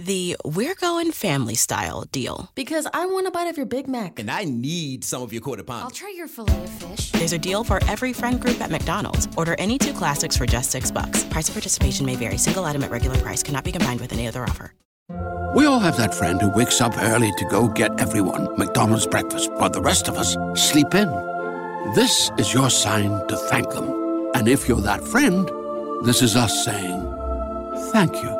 the We're Going Family Style deal. Because I want a bite of your Big Mac. And I need some of your quarter pound. I'll try your filet of fish. There's a deal for every friend group at McDonald's. Order any two classics for just six bucks. Price of participation may vary. Single item at regular price cannot be combined with any other offer. We all have that friend who wakes up early to go get everyone McDonald's breakfast, while the rest of us sleep in. This is your sign to thank them. And if you're that friend, this is us saying thank you.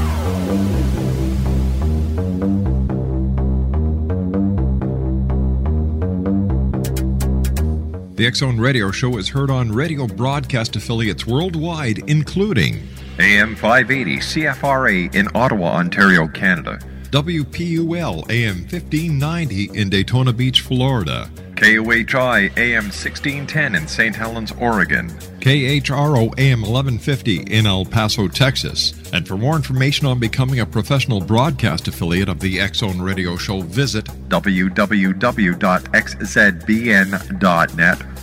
The X Zone Radio Show is heard on radio broadcast affiliates worldwide, including AM 580 CFRA in Ottawa, Ontario, Canada. WPUL AM 1590 in Daytona Beach, Florida. KOHI AM 1610 in St. Helens, Oregon. KHRO AM 1150 in El Paso, Texas. And for more information on becoming a professional broadcast affiliate of the X Zone Radio Show, visit www.xzbn.net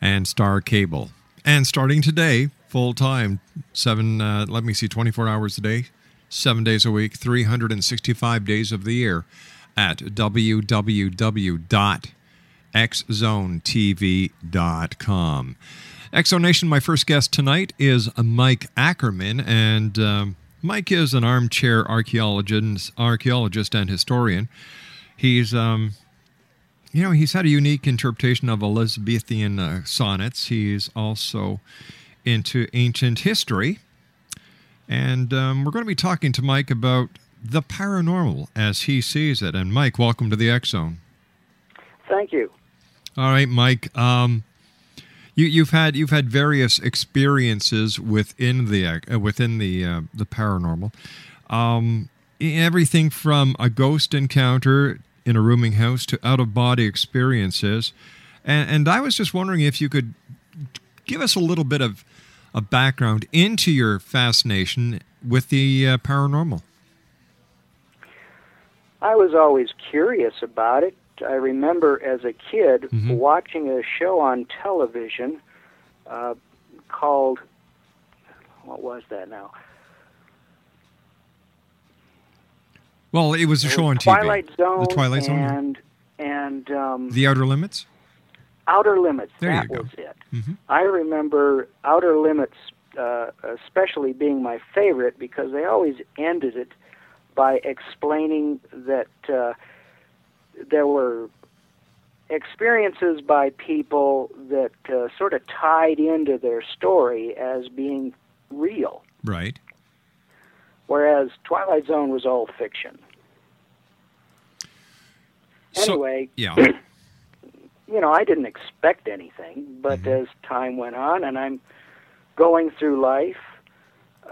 and Star Cable. And starting today, full time, seven, uh, let me see, 24 hours a day, seven days a week, 365 days of the year at www.xzonetv.com. X Zone Nation, my first guest tonight is Mike Ackerman, and um, Mike is an armchair archaeologist, archaeologist and historian. He's, um, you know, he's had a unique interpretation of Elizabethan uh, sonnets. He's also into ancient history, and um, we're going to be talking to Mike about the paranormal as he sees it. And Mike, welcome to the X Zone. Thank you. All right, Mike. Um, you, you've had you've had various experiences within the uh, within the uh, the paranormal. Um, everything from a ghost encounter in a rooming house to out of body experiences, and, and I was just wondering if you could give us a little bit of a background into your fascination with the uh, paranormal. I was always curious about it. I remember as a kid Mhm. watching a show on television uh, called what was that now? Well, it was a It show was on TV. Zone. The Twilight Zone. and and um, The Outer Limits. Outer Limits. There that you go. was it. Mhm. I remember Outer Limits, uh, especially being my favorite because they always ended it by explaining that uh, there were experiences by people that uh, sort of tied into their story as being real, Right. Whereas Twilight Zone was all fiction. So- Anyway, Yeah. you know, I didn't expect anything, but as time went on and I'm going through life,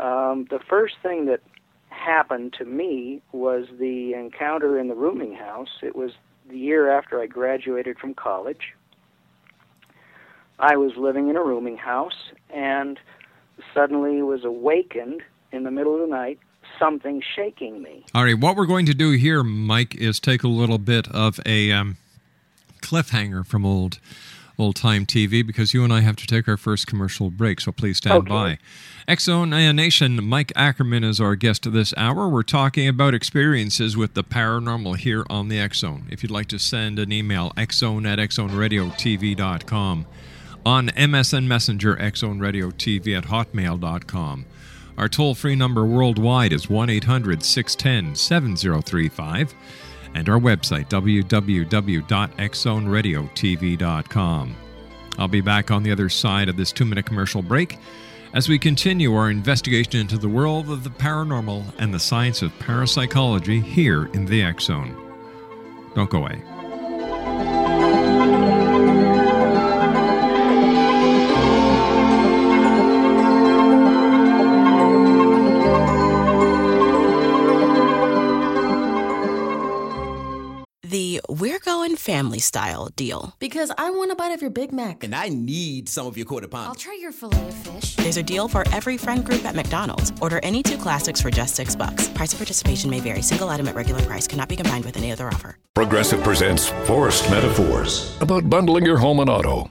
um, the first thing that happened to me was the encounter in the rooming house. It was the year after I graduated from college. I was living in a rooming house and suddenly was awakened in the middle of the night, something shaking me. All right. What we're going to do here, Mike, is take a little bit of a um, cliffhanger from old old time TV because you and I have to take our first commercial break. So please stand Okay. by. X Zone Nation, Mike Ackerman is our guest this hour. We're talking about experiences with the paranormal here on the X Zone. If you'd like to send an email, xzone at xzoneradiotv.com. On MSN Messenger, xzoneradiotv at hotmail.com. Our toll free number worldwide is 1 800 610 7035. And our website, www.xzoneradiotv.com. I'll be back on the other side of this two minute commercial break as we continue our investigation into the world of the paranormal and the science of parapsychology here in the X Zone. Don't go away. Family Style deal. Because I want a bite of your Big Mac. And I need some of your quarter pound. I'll try your filet of fish. There's a deal for every friend group at McDonald's. Order any two classics for just six bucks. Price of participation may vary. Single item at regular price cannot be combined with any other offer. Progressive presents Forced Metaphors about bundling your home and auto.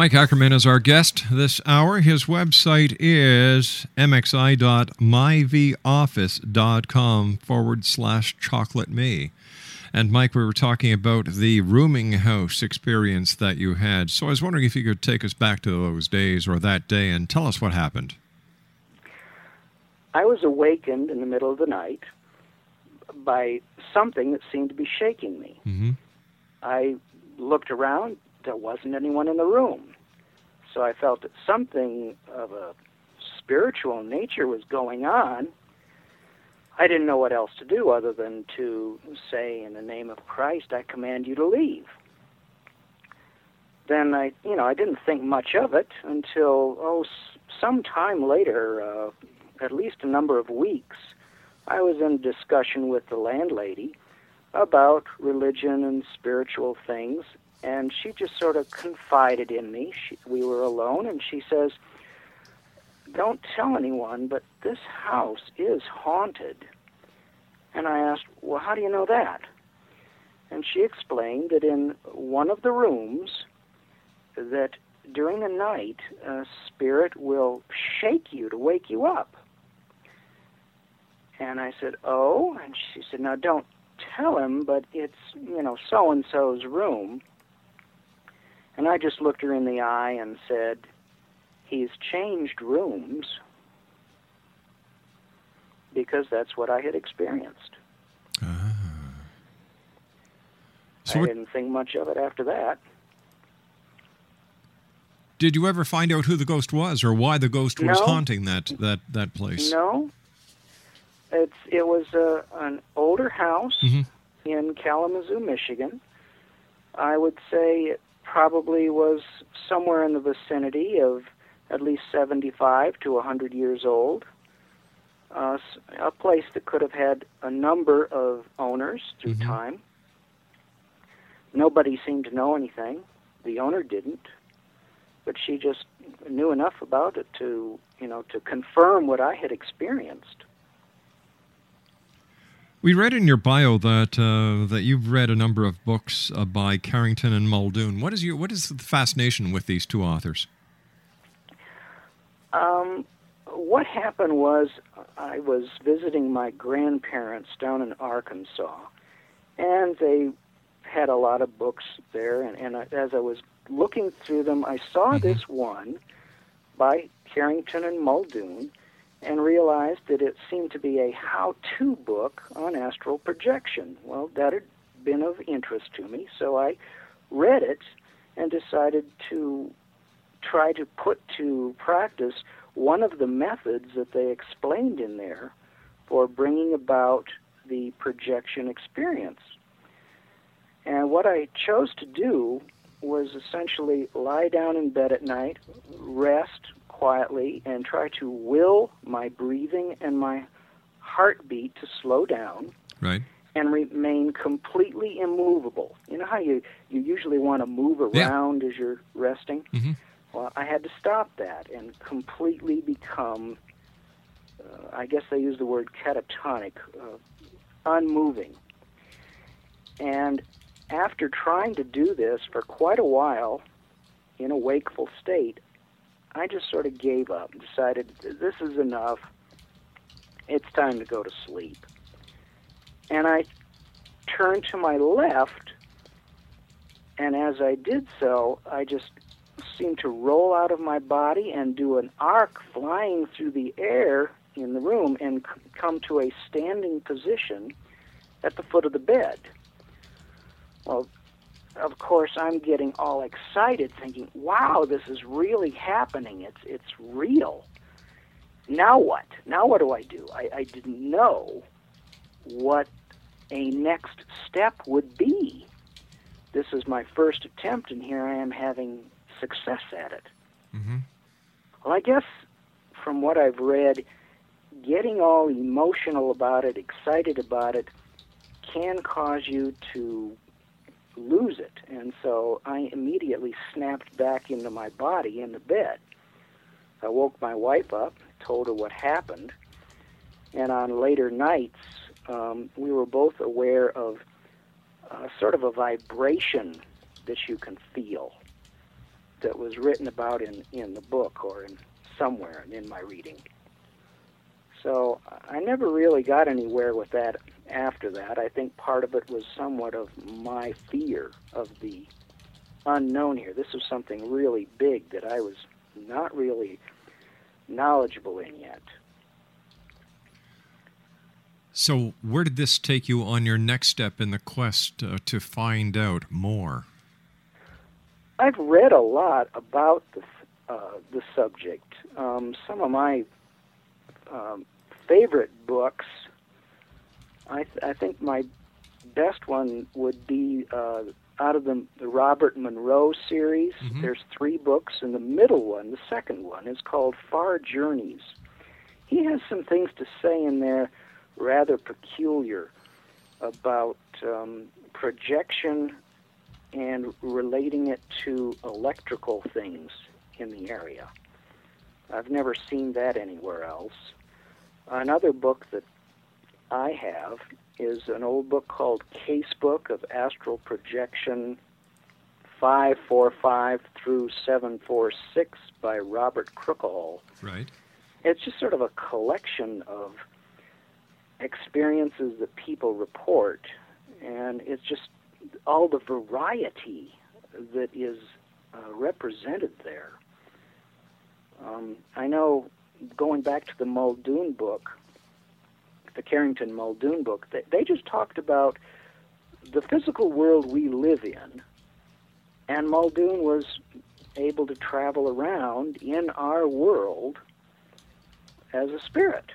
Mike Ackerman is our guest this hour. His website is mxi.myvoffice.com forward slash chocolate me. And Mike, we were talking about the rooming house experience that you had. So I was wondering if you could take us back to those days or that day and tell us what happened. I was awakened in the middle of the night by something that seemed to be shaking me. Mm-hmm. I looked around, there wasn't anyone in the room. So I felt that something of a spiritual nature was going on. I didn't know what else to do other than to say, in the name of Christ, I command you to leave. Then I, you know, I didn't think much of it until, oh, some time later, uh, at least a number of weeks, I was in discussion with the landlady about religion and spiritual things, and she just sort of confided in me. She, we were alone, and she says, Don't tell anyone, but this house is haunted. And I asked, Well, how do you know that? And she explained that in one of the rooms, that during the night, a spirit will shake you to wake you up. And I said, Oh? And she said, Now don't tell him, but it's, you know, so and so's room. And I just looked her in the eye and said, He's changed rooms because that's what I had experienced. Ah. So I didn't think much of it after that. Did you ever find out who the ghost was or why the ghost was haunting that that that place? No, it's it was a, an older house Mhm. in Kalamazoo, Michigan. I would say it probably was somewhere in the vicinity of at least 75 to 100 years old. Uh, a place that could have had a number of owners through time. Nobody seemed to know anything. The owner didn't, but she just knew enough about it to, you know, to confirm what I had experienced. We read in your bio that uh, that you've read a number of books uh, by Carrington and Muldoon. What is your what is the fascination with these two authors? Um, what happened was I was visiting my grandparents down in Arkansas, and they had a lot of books there. And, and I, as I was looking through them, I saw this one by Carrington and Muldoon, and realized that it seemed to be a how-to book on astral projection. Well, that had been of interest to me, so I read it and decided to try to put to practice one of the methods that they explained in there for bringing about the projection experience. And what I chose to do was essentially lie down in bed at night, rest quietly, and try to will my breathing and my heartbeat to slow down Right. and remain completely immovable. You know how you, you usually want to move Yeah. around as you're resting? Mhm. Well, I had to stop that and completely become, uh, I guess they use the word catatonic, uh, unmoving. And after trying to do this for quite a while in a wakeful state, I just sort of gave up and decided this is enough. It's time to go to sleep. And I turned to my left, and as I did so, I just seemed to roll out of my body and do an arc flying through the air in the room and c- come to a standing position at the foot of the bed. Well, of course, I'm getting all excited, thinking, "Wow, this is really happening! It's it's real." Now what? Now what do I do? I, I didn't know what a next step would be. This is my first attempt, and here I am having success at it. Mm-hmm. Well, I guess from what I've read, getting all emotional about it, excited about it, can cause you to lose it. And so I immediately snapped back into my body in the bed. I woke my wife up, told her what happened, and on later nights, um, we were both aware of uh, sort of a vibration that you can feel that was written about in, in the book or in somewhere in my reading. So I never really got anywhere with that after that. I think part of it was somewhat of my fear of the unknown here. This was something really big that I was not really knowledgeable in yet. So, where did this take you on your next step in the quest uh, to find out more? I've read a lot about the uh, the subject. Um, some of my um, favorite books. I, th- I think my best one would be uh, out of the, the Robert Monroe series. There's three books, and the middle one, the second one, is called Far Journeys. He has some things to say in there rather peculiar about um, projection and relating it to electrical things in the area. I've never seen that anywhere else. Another book that I have is an old book called Casebook of Astral Projection 545 through 746 by Robert Crookall. Right. It's just sort of a collection of experiences that people report, and it's just all the variety that is uh, represented there. Um, I know, going back to the Muldoon book, the Carrington Muldoon book, they, they just talked about the physical world we live in, and Muldoon was able to travel around in our world as a spirit.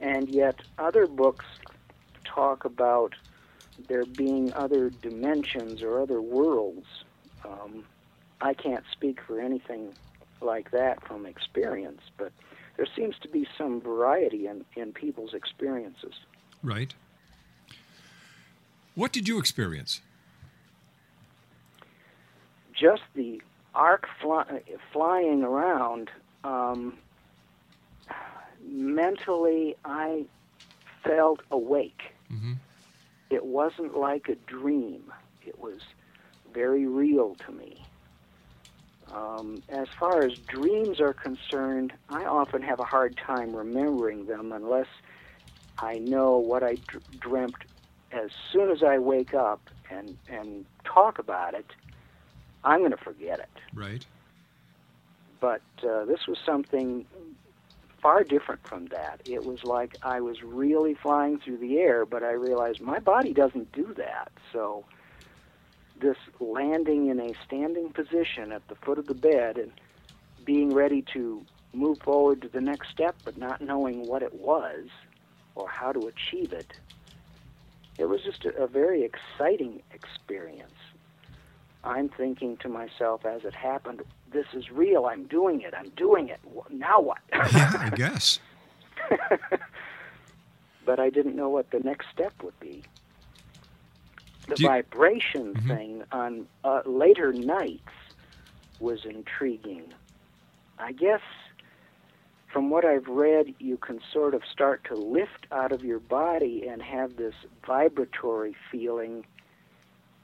And yet, other books talk about there being other dimensions or other worlds. Um, I can't speak for anything like that from experience, but there seems to be some variety in, in people's experiences. Right. What did you experience? Just the arc fly, flying around. Um, mentally, I felt awake. Mm-hmm. It wasn't like a dream. It was very real to me. Um, as far as dreams are concerned, I often have a hard time remembering them unless I know what I d- dreamt as soon as I wake up and, and talk about it, I'm going to forget it. Right. But uh, this was something far different from that. It was like I was really flying through the air, but I realized my body doesn't do that. So this landing in a standing position at the foot of the bed and being ready to move forward to the next step, but not knowing what it was or how to achieve it, it was just a, a very exciting experience. I'm thinking to myself as it happened, this is real. I'm doing it. I'm doing it. Now what? yeah, I guess. but I didn't know what the next step would be. The you- vibration Mhm. thing on uh, later nights was intriguing. I guess from what I've read, you can sort of start to lift out of your body and have this vibratory feeling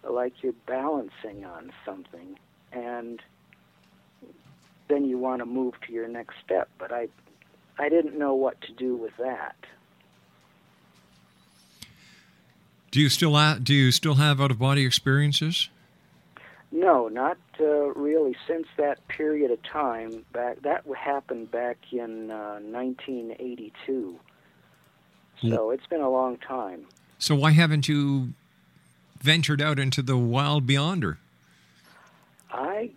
like you're balancing on something. And then you want to move to your next step. But I, I didn't know what to do with that. Do you still ha- do you still have out of body experiences? No, not uh, really. Since that period of time, back that happened back in uh, 1982. So it's been a long time. So why haven't you ventured out into the wild beyonder? I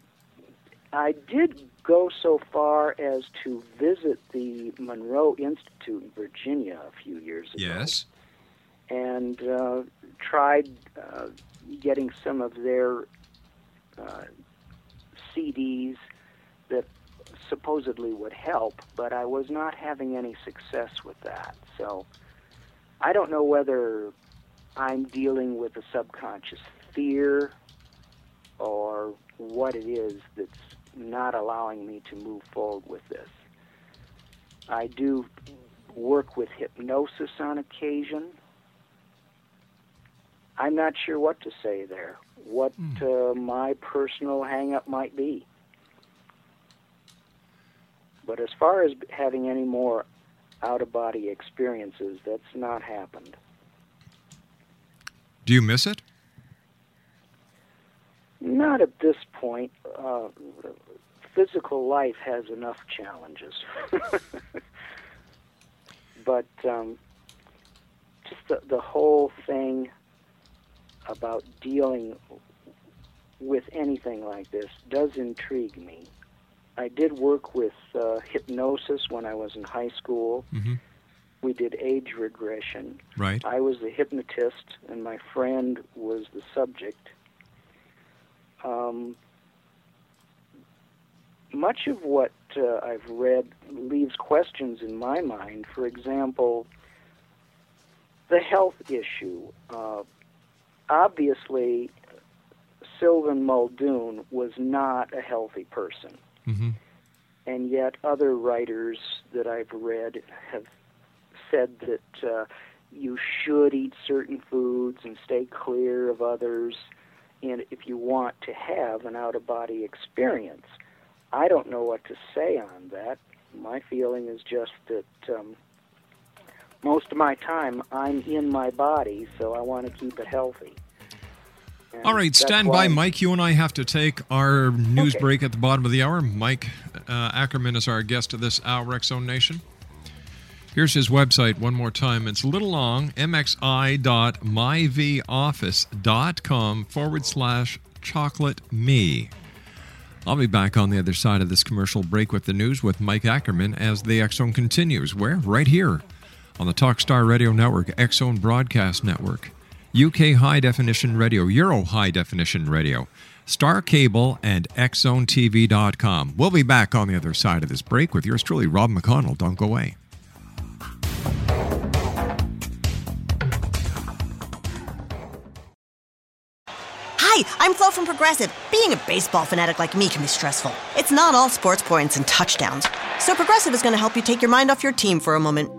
I did go so far as to visit the Monroe Institute in Virginia a few years ago. Yes. And uh, tried uh, getting some of their uh, CDs that supposedly would help, but I was not having any success with that. So I don't know whether I'm dealing with a subconscious fear or what it is that's not allowing me to move forward with this. I do work with hypnosis on occasion. I'm not sure what to say there, what uh, my personal hang up might be. But as far as having any more out of body experiences, that's not happened. Do you miss it? Not at this point. Uh, physical life has enough challenges. but um, just the, the whole thing about dealing with anything like this does intrigue me. I did work with uh, hypnosis when I was in high school. Mm-hmm. We did age regression. Right. I was the hypnotist, and my friend was the subject. Um, much of what uh, I've read leaves questions in my mind. For example, the health issue. Uh, obviously, Sylvan Muldoon was not a healthy person. Mm-hmm. And yet, other writers that I've read have said that uh, you should eat certain foods and stay clear of others and if you want to have an out of body experience. I don't know what to say on that. My feeling is just that um, most of my time I'm in my body, so I want to keep it healthy. And All right, stand by, Mike. You and I have to take our news Okay. break at the bottom of the hour. Mike uh, Ackerman is our guest of this hour, Zone Nation. Here's his website one more time. It's a little long mxi.myvoffice.com forward slash chocolate me. I'll be back on the other side of this commercial break with the news with Mike Ackerman as the Zone continues. Where? Right here on the Talkstar Radio Network, Zone Broadcast Network, UK High Definition Radio, Euro High Definition Radio, Star Cable, and XZoneTV.com. We'll be back on the other side of this break with yours truly, Rob McConnell. Don't go away. Hi, I'm Flo from Progressive. Being a baseball fanatic like me can be stressful. It's not all sports points and touchdowns. So Progressive is going to help you take your mind off your team for a moment.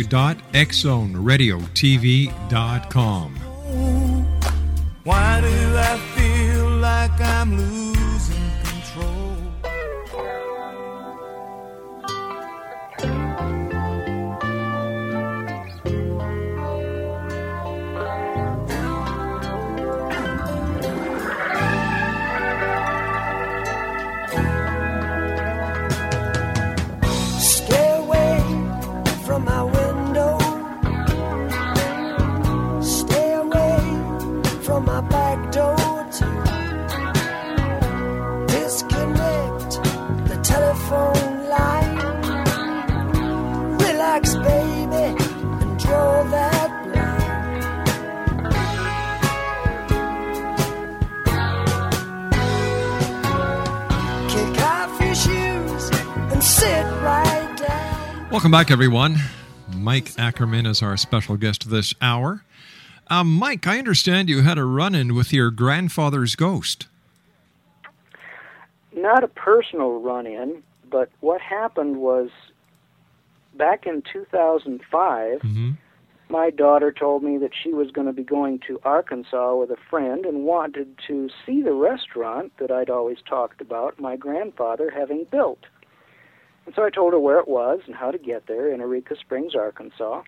www.xzoneradiotv.com. Why do I feel like I'm losing Welcome back, everyone. Mike Ackerman is our special guest this hour. Um, Mike, I understand you had a run in with your grandfather's ghost. not a personal run in, but what happened was back in 2005, my daughter told me that she was going to be going to Arkansas with a friend and wanted to see the restaurant that I'd always talked about my grandfather having built. And so I told her where it was and how to get there in Eureka Springs, Arkansas.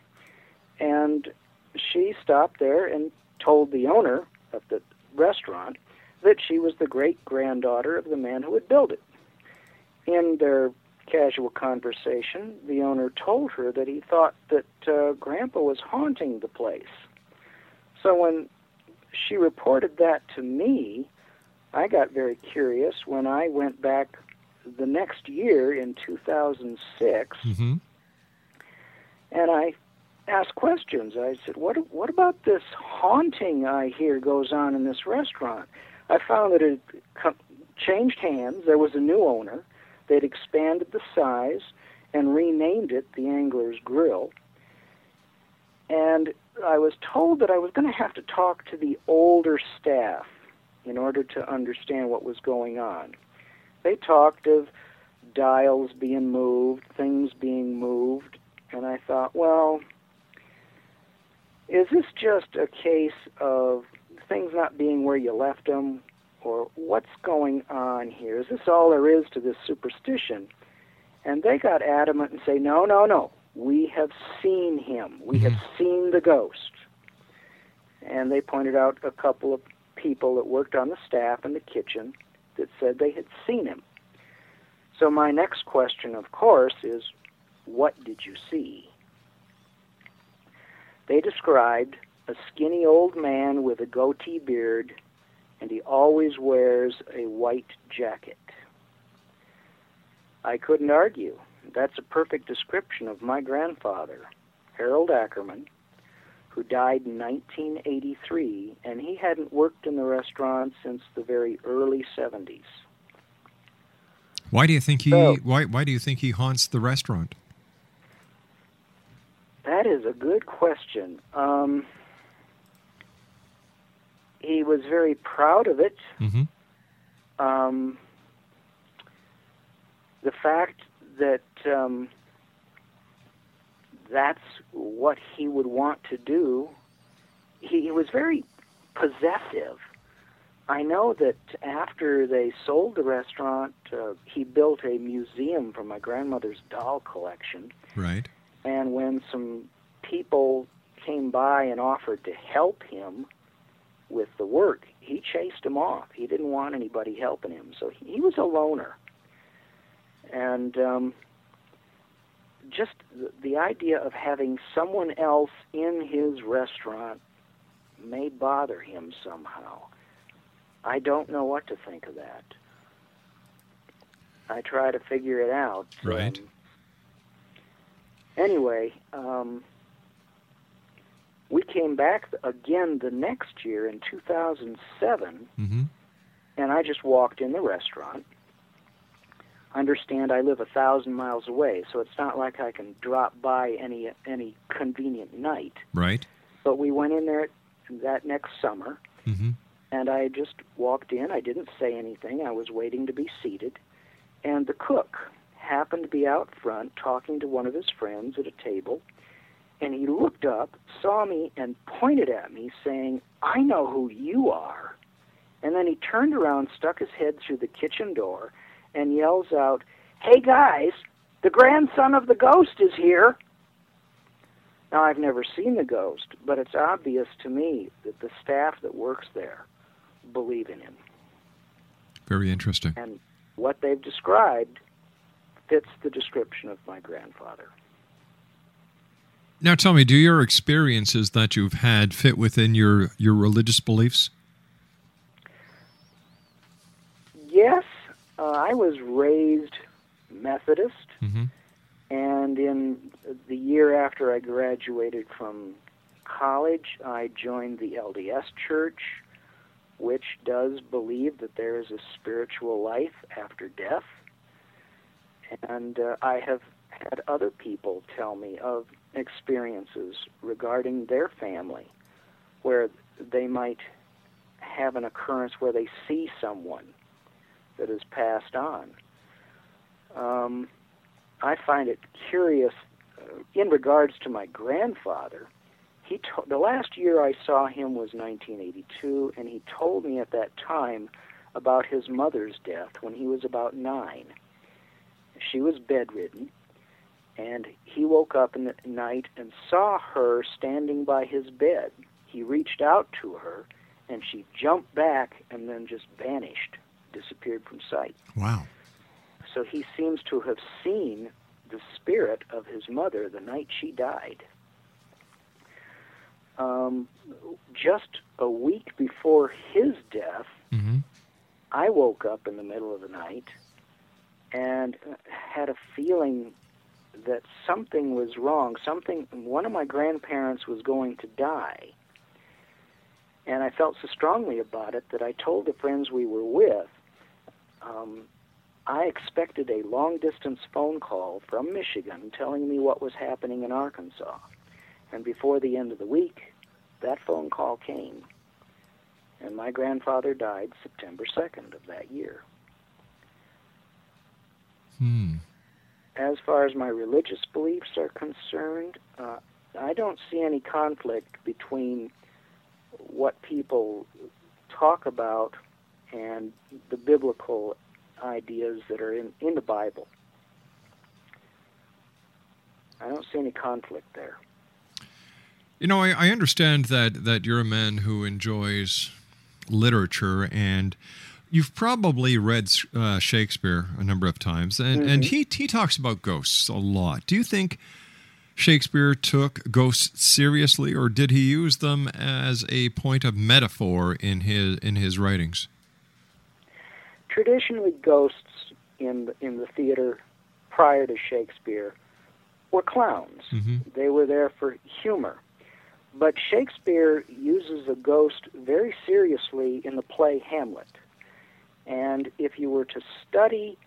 And she stopped there and told the owner of the restaurant that she was the great granddaughter of the man who had built it. In their casual conversation, the owner told her that he thought that uh, Grandpa was haunting the place. So when she reported that to me, I got very curious when I went back the next year in 2006 Mm-hmm. and I asked questions. I said, "What what about this haunting I hear goes on in this restaurant?" I found that it changed hands. There was a new owner. They'd expanded the size and renamed it the Angler's Grill. And I was told that I was going to have to talk to the older staff in order to understand what was going on. They talked of dials being moved, things being moved, and I thought, well, is this just a case of things not being where you left them, or what's going on here? Is this all there is to this superstition? And they got adamant and say, no, no, no. We have seen him. We have mm-hmm. seen the ghost. And they pointed out a couple of people that worked on the staff in the kitchen that said they had seen him. So my next question, of course, is what did you see? They described a skinny old man with a goatee beard, and he always wears a white jacket. I couldn't argue. That's a perfect description of my grandfather, Harold Ackerman, who died in 1983, and he hadn't worked in the restaurant since the very early 70s. Why do you think he So- why why do you think he haunts the restaurant? That is a good question. Um, he was very proud of it. Mhm. Um, the fact that um, that's what he would want to do, he, he was very possessive. I know that after they sold the restaurant, uh, he built a museum for my grandmother's doll collection. Right. And when some people came by and offered to help him with the work, he chased them off. He didn't want anybody helping him, so he, he was a loner. And um, just the, idea of having someone else in his restaurant may bother him somehow. I don't know what to think of that. I try to figure it out. Right. Um, anyway, um, we came back again the next year in 2007, Mhm. and I just walked in the restaurant. Understand, I live a thousand miles away, so it's not like I can drop by any any convenient night. Right. But we went in there that next summer, Mhm. and I just walked in. I didn't say anything. I was waiting to be seated, and the cook happened to be out front talking to one of his friends at a table. And he looked up, saw me, and pointed at me, saying, I know who you are. And then he turned around, stuck his head through the kitchen door, and yells out, Hey guys, the grandson of the ghost is here. Now, I've never seen the ghost, but it's obvious to me that the staff that works there believe in him. Very interesting. And what they've described fits the description of my grandfather. Now tell me, do your experiences that you've had fit within your your religious beliefs? Yes, uh, I was raised Methodist, Mhm. and in the year after I graduated from college, I joined the LDS Church, which does believe that there is a spiritual life after death. And uh, I have had other people tell me of experiences regarding their family where they might have an occurrence where they see someone that has passed on. Um, I find it curious uh, in regards to my grandfather. He to- the last year I saw him was 1982, and he told me at that time about his mother's death when he was about nine. She was bedridden, and he woke up in the night and saw her standing by his bed. He reached out to her, and she jumped back and then just vanished, disappeared from sight. Wow. So he seems to have seen the spirit of his mother the night she died. Um, just a week before his death, Mm-hmm. I woke up in the middle of the night and had a feeling that something was wrong. Something, one of my grandparents was going to die. And I felt so strongly about it that I told the friends we were with, um, I expected a long distance phone call from Michigan telling me what was happening in Arkansas. And before the end of the week, that phone call came. And my grandfather died September 2nd of that year. Hmm. As far as my religious beliefs are concerned, uh, I don't see any conflict between what people talk about and the biblical ideas that are in, in the Bible. I don't see any conflict there. You know, I, I understand that, that you're a man who enjoys literature and you've probably read uh, Shakespeare a number of times, and, Mm-hmm. and he, he talks about ghosts a lot. Do you think Shakespeare took ghosts seriously, or did he use them as a point of metaphor in his in his writings? Traditionally, ghosts in the, in the theater prior to Shakespeare were clowns. Mm-hmm. They were there for humor. But Shakespeare uses a ghost very seriously in the play Hamlet. And if you were to study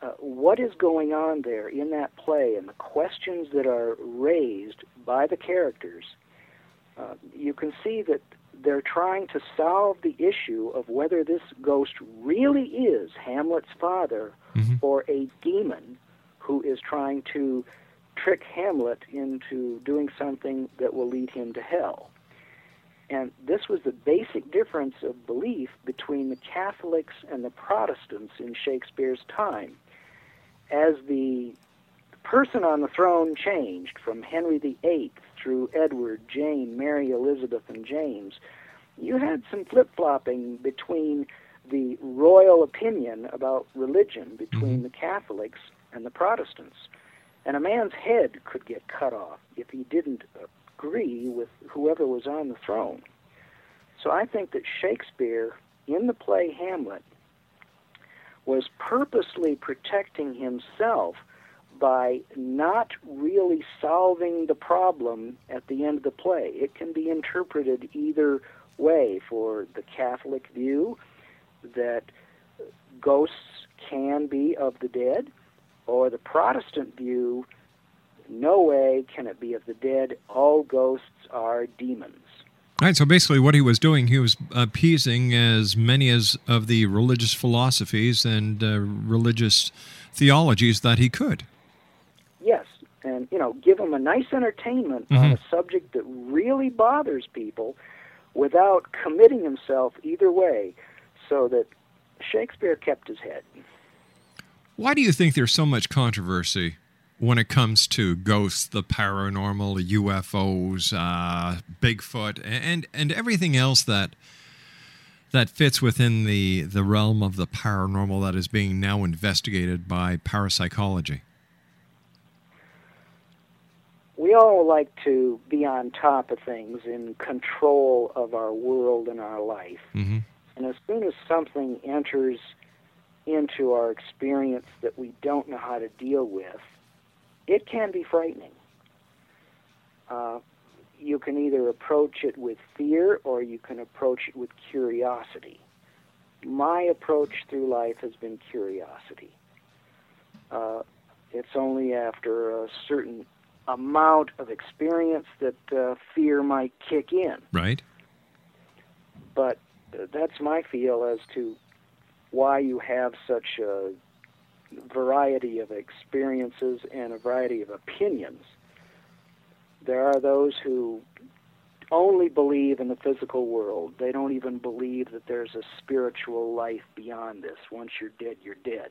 uh, what is going on there in that play and the questions that are raised by the characters, uh, you can see that they're trying to solve the issue of whether this ghost really is Hamlet's father mm-hmm. or a demon who is trying to trick Hamlet into doing something that will lead him to hell. And this was the basic difference of belief between the Catholics and the Protestants in Shakespeare's time. As the person on the throne changed from Henry VIII through Edward, Jane, Mary, Elizabeth, and James, you had some flip flopping between the royal opinion about religion between mm-hmm. the Catholics and the Protestants. And a man's head could get cut off if he didn't agree with whoever was on the throne. So I think that Shakespeare, in the play Hamlet, was purposely protecting himself by not really solving the problem at the end of the play. It can be interpreted either way for the Catholic view that ghosts can be of the dead, or the Protestant view, no way can it be of the dead, all ghosts are demons. All right, so basically, what he was doing, he was appeasing as many as of the religious philosophies and uh, religious theologies that he could. And you know, give them a nice entertainment on a subject that really bothers people without committing himself either way, so that Shakespeare kept his head. Why do you think there's so much controversy when it comes to ghosts, the paranormal, UFOs, uh, Bigfoot, and and everything else that that fits within the the realm of the paranormal that is being now investigated by parapsychology? We all like to be on top of things, in control of our world and our life. Mm-hmm. And as soon as something enters into our experience that we don't know how to deal with, it can be frightening. Uh, you can either approach it with fear or you can approach it with curiosity. My approach through life has been curiosity. Uh, it's only after a certain amount of experience that uh, fear might kick in. Right. But that's my feel as to why you have such a variety of experiences and a variety of opinions. There are those who only believe in the physical world. They don't even believe that there's a spiritual life beyond this. Once you're dead, you're dead.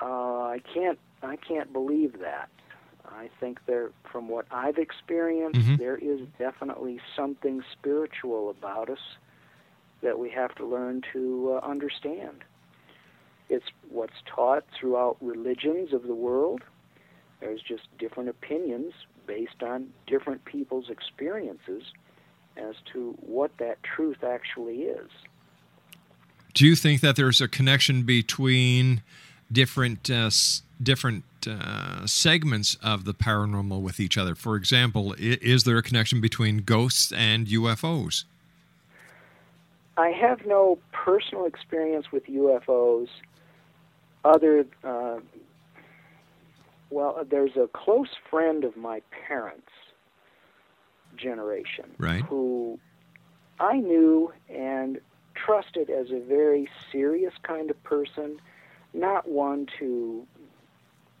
Uh, I can't. I can't believe that. I think there, from what I've experienced, Mhm. there is definitely something spiritual about us that we have to learn to uh, understand. It's what's taught throughout religions of the world. There's just different opinions based on different people's experiences as to what that truth actually is. Do you think that there's a connection between different uh, s- different uh, segments of the paranormal with each other? For example, i- is there a connection between ghosts and UFOs? I have no personal experience with UFOs other uh, well there's a close friend of my parents generation Right. who I knew and trusted as a very serious kind of person, not one to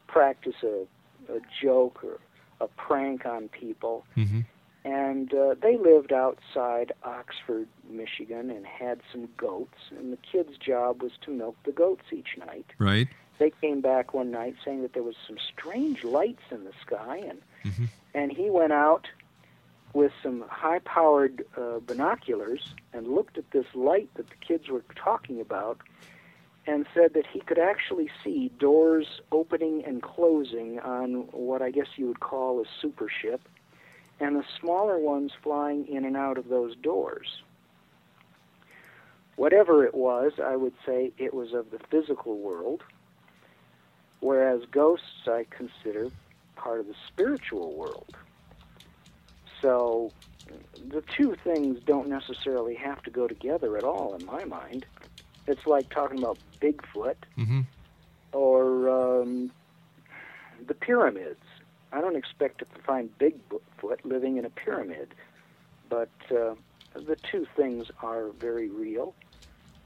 practice a, a joke or a prank on people. Mm-hmm. And uh, they lived outside Oxford, Michigan, and had some goats. And the kid's job was to milk the goats each night. Right. They came back one night saying that there was some strange lights in the sky, and Mhm. and he went out with some high-powered uh, binoculars and looked at this light that the kids were talking about, and said that he could actually see doors opening and closing on what I guess you would call a super ship, and the smaller ones flying in and out of those doors. Whatever it was, I would say it was of the physical world, whereas ghosts I consider part of the spiritual world. So the two things don't necessarily have to go together at all in my mind. It's like talking about Bigfoot Mm-hmm. or um, the pyramids. I don't expect to find Bigfoot living in a pyramid, but uh, the two things are very real,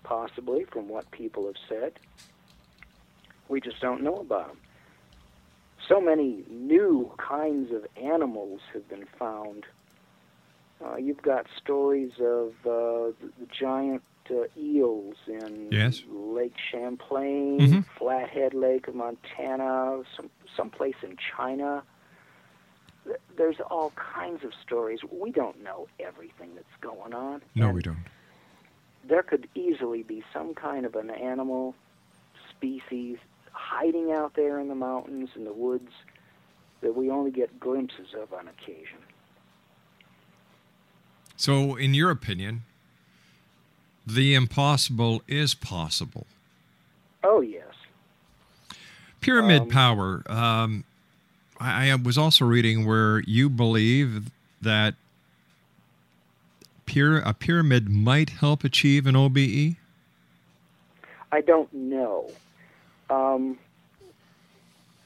possibly from what people have said. We just don't know about them. So many new kinds of animals have been found. Uh, you've got stories of uh, the, the giant uh, eels in Yes. Lake Champlain, Mhm. Flathead Lake of Montana, some someplace in China. There's all kinds of stories. We don't know everything that's going on. No, we don't. There could easily be some kind of an animal species hiding out there in the mountains and the woods that we only get glimpses of on occasion. So, in your opinion, the impossible is possible. Oh yes. Pyramid Um, power. Um, I, I was also reading where you believe that a pyramid might help achieve an? OBE. I don't know. Um,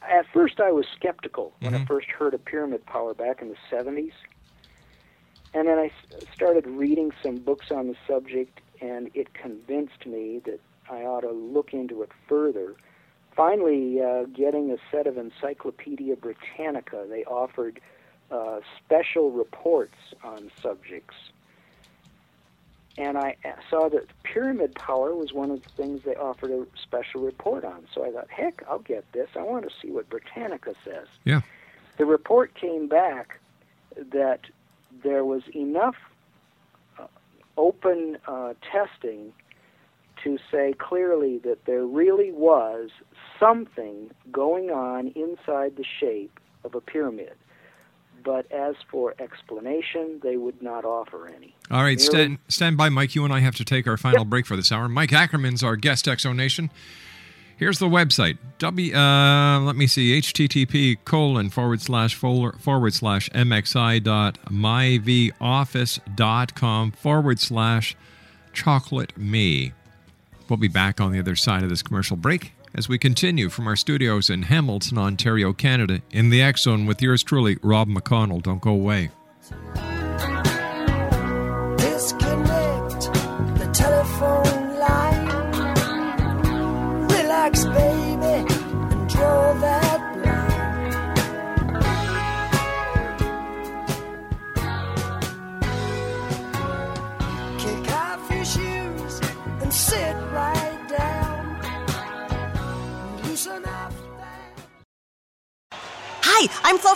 at first, I was skeptical when I first heard of pyramid power back in the 70s. And then I started reading some books on the subject, and it convinced me that I ought to look into it further. Finally, uh, getting a set of Encyclopedia Britannica, they offered uh, special reports on subjects and I saw that pyramid power was one of the things they offered a special report on. So I thought, heck, I'll get this. I want to see what Britannica says. Yeah. The report came back that there was enough open uh, testing to say clearly that there really was something going on inside the shape of a pyramid. But as for explanation, they would not offer any. All right, stand, stand by, Mike. You and I have to take our final break for this hour. Mike Ackerman's our guest, X Zone Nation. Here's the website. W, uh, let me see, http colon forward slash forward, slash mxi dot myvoffice.com forward slash chocolate me. We'll be back on the other side of this commercial break as we continue from our studios in Hamilton, Ontario, Canada, in the X Zone with yours truly, Rob McConnell. Don't go away.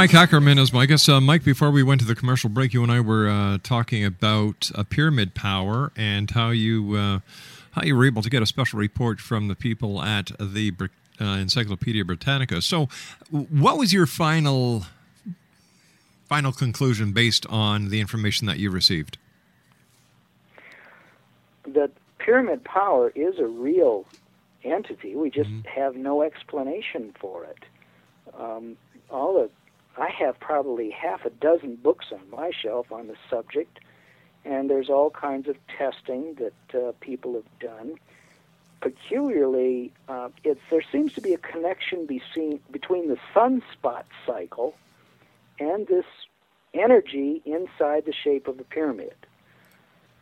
Mike Ackerman is my guest. Uh, Mike, before we went to the commercial break, you and I were uh, talking about uh, pyramid power and how you uh, how you were able to get a special report from the people at the uh, Encyclopedia Britannica. So, what was your final final conclusion based on the information that you received? that pyramid power is a real entity. We just have no explanation for it. Um, all the I have probably half a dozen books on my shelf on the subject, and there's all kinds of testing that uh, people have done. Peculiarly, uh, it's, there seems to be a connection be seen, between the sunspot cycle and this energy inside the shape of a pyramid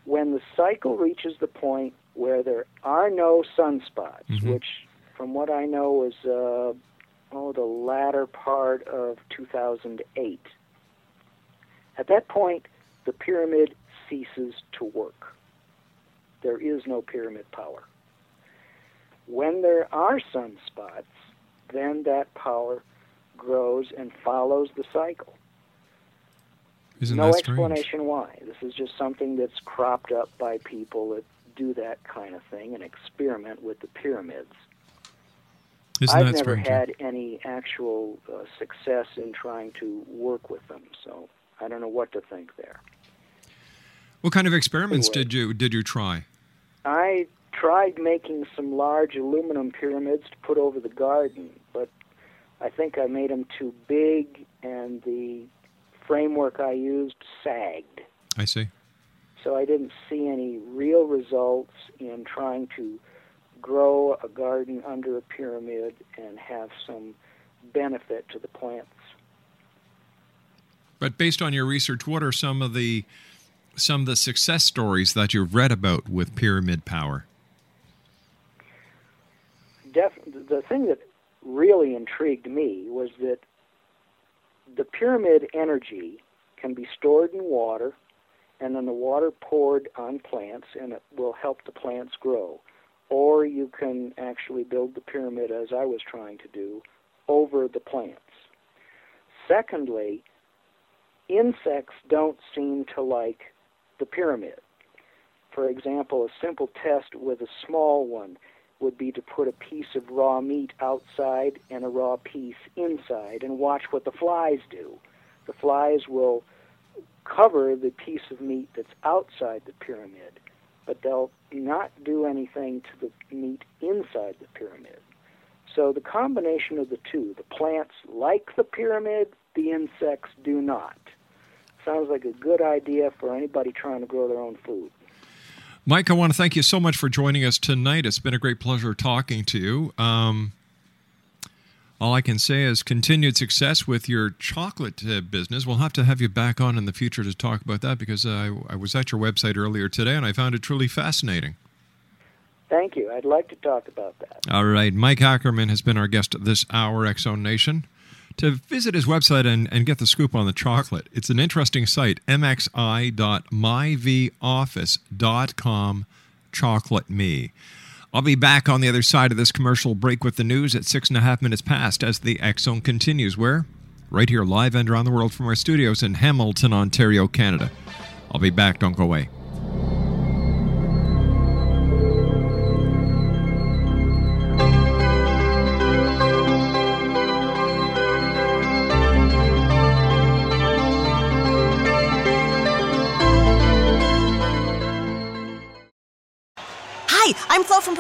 when the cycle reaches the point where there are no sunspots, Mhm. which, from what I know, is uh, oh the latter part of 2008. At that point, the pyramid ceases to work. There is no pyramid power. When there are sunspots, then that power grows and follows the cycle Isn't no explanation why. This is just something that's cropped up by people that do that kind of thing and experiment with the pyramids. Isn't I've never strange? had any actual uh, success in trying to work with them, so I don't know what to think there. What kind of experiments did you did you try? I tried making some large aluminum pyramids to put over the garden, but I think I made them too big and the framework I used sagged. I see. So I didn't see any real results in trying to grow a garden under a pyramid and have some benefit to the plants. But based on your research, what are some of the some of the success stories that you've read about with pyramid power? Def- the thing that really intrigued me was that the pyramid energy can be stored in water and then the water poured on plants and it will help the plants grow. Or you can actually build the pyramid, as I was trying to do, over the plants. Secondly, insects don't seem to like the pyramid. For example, a simple test with a small one would be to put a piece of raw meat outside and a raw piece inside and watch what the flies do. The flies will cover the piece of meat that's outside the pyramid, but they'll not do anything to the meat inside the pyramid. So the combination of the two, the plants like the pyramid, the insects do not. Sounds like a good idea for anybody trying to grow their own food. Mike, I want to thank you so much for joining us tonight. It's been a great pleasure talking to you. Um, all I can say is continued success with your chocolate uh, business. We'll have to have you back on in the future to talk about that because uh, I, I was at your website earlier today and I found it truly fascinating. Thank you. I'd like to talk about that. All right. Mike Ackerman has been our guest this hour, X Zone Nation. To visit his website and, and get the scoop on the chocolate, it's an interesting site, mxi.myvoffice.com chocolate me. I'll be back on the other side of this commercial break with the news at six and a half minutes past as the X Zone continues. Where? Right here, live and around the world from our studios in Hamilton, Ontario, Canada. I'll be back. Don't go away.